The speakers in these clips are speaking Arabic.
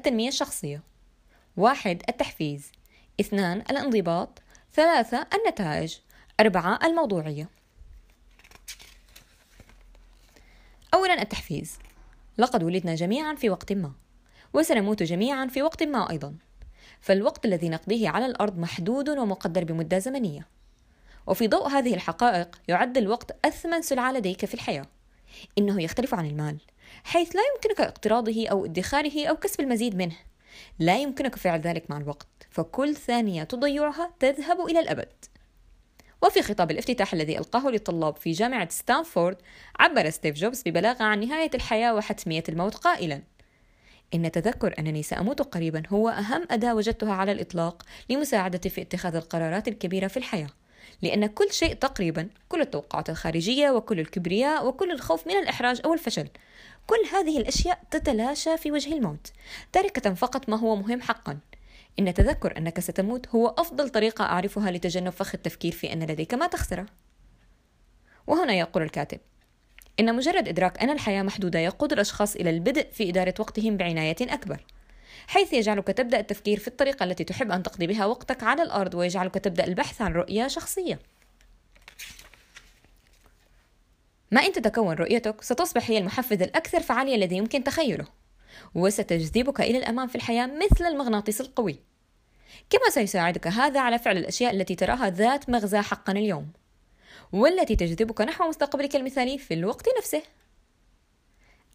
التنمية الشخصية. واحد التحفيز. اثنان الانضباط. ثلاثة النتائج. أربعة الموضوعية. أولا التحفيز. لقد ولدنا جميعا في وقت ما وسنموت جميعا في وقت ما أيضا. فالوقت الذي نقضيه على الأرض محدود ومقدر بمدة زمنية. وفي ضوء هذه الحقائق يعد الوقت أثمن سلعة لديك في الحياة. إنه يختلف عن المال. حيث لا يمكنك اقتراضه أو ادخاره أو كسب المزيد منه. لا يمكنك فعل ذلك مع الوقت فكل ثانية تضيعها تذهب إلى الأبد. وفي خطاب الافتتاح الذي ألقاه للطلاب في جامعة ستانفورد عبر ستيف جوبز ببلاغة عن نهاية الحياة وحتمية الموت قائلا إن تذكر أنني سأموت قريبا هو أهم أداة وجدتها على الإطلاق لمساعدتي في اتخاذ القرارات الكبيرة في الحياة. لأن كل شيء تقريبا كل التوقعات الخارجية وكل الكبرياء وكل الخوف من الإحراج أو الفشل. كل هذه الأشياء تتلاشى في وجه الموت. تاركة فقط ما هو مهم حقا. إن تذكر أنك ستموت هو أفضل طريقة أعرفها لتجنب فخ التفكير في أن لديك ما تخسره. وهنا يقول الكاتب إن مجرد إدراك أن الحياة محدودة يقود الأشخاص إلى البدء في إدارة وقتهم بعناية أكبر حيث يجعلك تبدأ التفكير في الطريقة التي تحب أن تقضي بها وقتك على الأرض ويجعلك تبدأ البحث عن رؤية شخصية. ما إن تتكون رؤيتك ستصبح هي المحفز الأكثر فعالية الذي يمكن تخيله. وستجذبك إلى الأمام في الحياة مثل المغناطيس القوي. كما سيساعدك هذا على فعل الأشياء التي تراها ذات مغزى حقا اليوم. والتي تجذبك نحو مستقبلك المثالي في الوقت نفسه.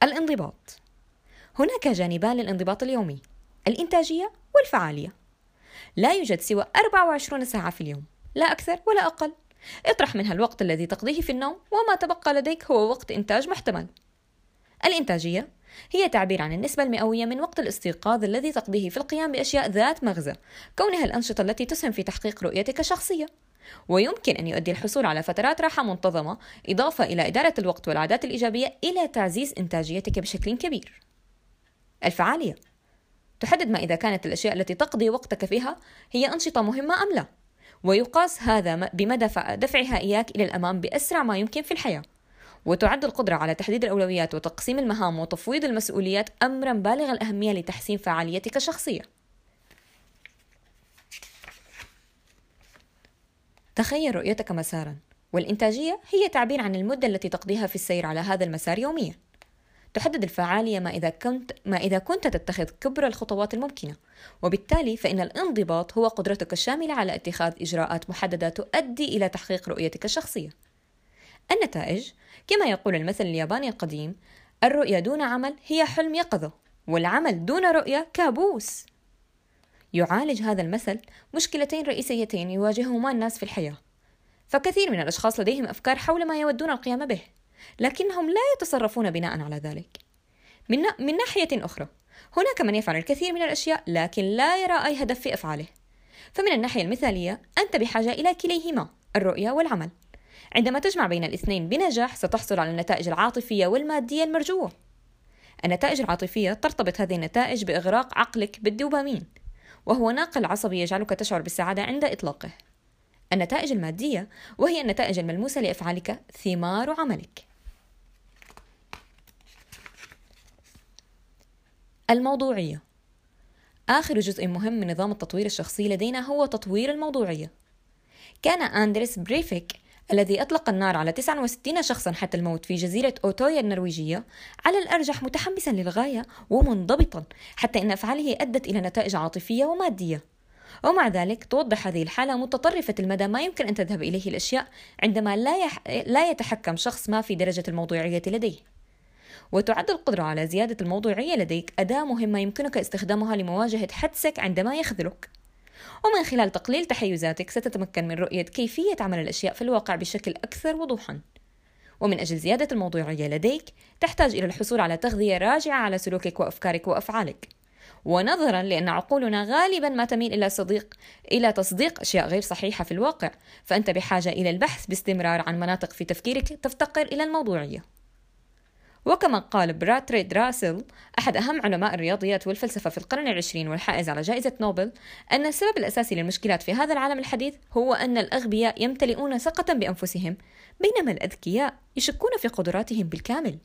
الانضباط. هناك جانبان للانضباط اليومي الإنتاجية والفعالية. لا يوجد سوى 24 ساعة في اليوم لا أكثر ولا أقل. اطرح منها الوقت الذي تقضيه في النوم وما تبقى لديك هو وقت إنتاج محتمل. الإنتاجية هي تعبير عن النسبة المئوية من وقت الاستيقاظ الذي تقضيه في القيام بأشياء ذات مغزى كونها الأنشطة التي تسهم في تحقيق رؤيتك الشخصية. ويمكن أن يؤدي الحصول على فترات راحة منتظمة إضافة إلى إدارة الوقت والعادات الإيجابية إلى تعزيز إنتاجيتك بشكل كبير. الفعالية تحدد ما إذا كانت الأشياء التي تقضي وقتك فيها هي أنشطة مهمة أم لا. ويقاس هذا بمدى دفعها إياك إلى الأمام بأسرع ما يمكن في الحياة. وتعد القدرة على تحديد الأولويات وتقسيم المهام وتفويض المسؤوليات أمرا بالغ الأهمية لتحسين فعاليتك الشخصية. تخيل رؤيتك مسارا والإنتاجية هي تعبير عن المدة التي تقضيها في السير على هذا المسار يوميا. تحدد الفعالية ما إذا كنت ما إذا كنت تتخذ كبر الخطوات الممكنة، وبالتالي فإن الانضباط هو قدرتك الشاملة على اتخاذ إجراءات محددة تؤدي إلى تحقيق رؤيتك الشخصية. النتائج كما يقول المثل الياباني القديم: الرؤية دون عمل هي حلم يقظة، والعمل دون رؤية كابوس. يعالج هذا المثل مشكلتين رئيسيتين يواجههما الناس في الحياة. فكثير من الأشخاص لديهم أفكار حول ما يودون القيام به، لكنهم لا يتصرفون بناء على ذلك. من, من ناحية أخرى هناك من يفعل الكثير من الأشياء لكن لا يرى أي هدف في أفعاله. فمن الناحية المثالية أنت بحاجة إلى كليهما الرؤية والعمل. عندما تجمع بين الاثنين بنجاح ستحصل على النتائج العاطفية والمادية المرجوة. النتائج العاطفية ترتبط هذه النتائج بإغراق عقلك بالدوبامين وهو ناقل عصبي يجعلك تشعر بالسعادة عند إطلاقه. النتائج المادية وهي النتائج الملموسة لأفعالك ثمار عملك. الموضوعية. آخر جزء مهم من نظام التطوير الشخصي لدينا هو تطوير الموضوعية. كان أندريس بريفيك الذي أطلق النار على 69 شخصا حتى الموت في جزيرة أوتويا النرويجية على الأرجح متحمسا للغاية ومنضبطا حتى إن أفعاله أدت إلى نتائج عاطفية ومادية. ومع ذلك توضح هذه الحالة متطرفة المدى ما يمكن أن تذهب إليه الأشياء عندما لا, يح... لا يتحكم شخص ما في درجة الموضوعية لديه. وتعد القدرة على زيادة الموضوعية لديك أداة مهمة يمكنك استخدامها لمواجهة حدسك عندما يخذلك. ومن خلال تقليل تحيزاتك ستتمكن من رؤية كيفية عمل الأشياء في الواقع بشكل أكثر وضوحا. ومن أجل زيادة الموضوعية لديك تحتاج إلى الحصول على تغذية راجعة على سلوكك وأفكارك وأفعالك. ونظرا لأن عقولنا غالبا ما تميل إلى صديق إلى تصديق أشياء غير صحيحة في الواقع. فأنت بحاجة إلى البحث باستمرار عن مناطق في تفكيرك تفتقر إلى الموضوعية. وكما قال براتريد راسل أحد أهم علماء الرياضيات والفلسفة في القرن العشرين والحائز على جائزة نوبل أن السبب الأساسي للمشكلات في هذا العالم الحديث هو أن الأغبياء يمتلئون ثقة بأنفسهم بينما الأذكياء يشكون في قدراتهم بالكامل.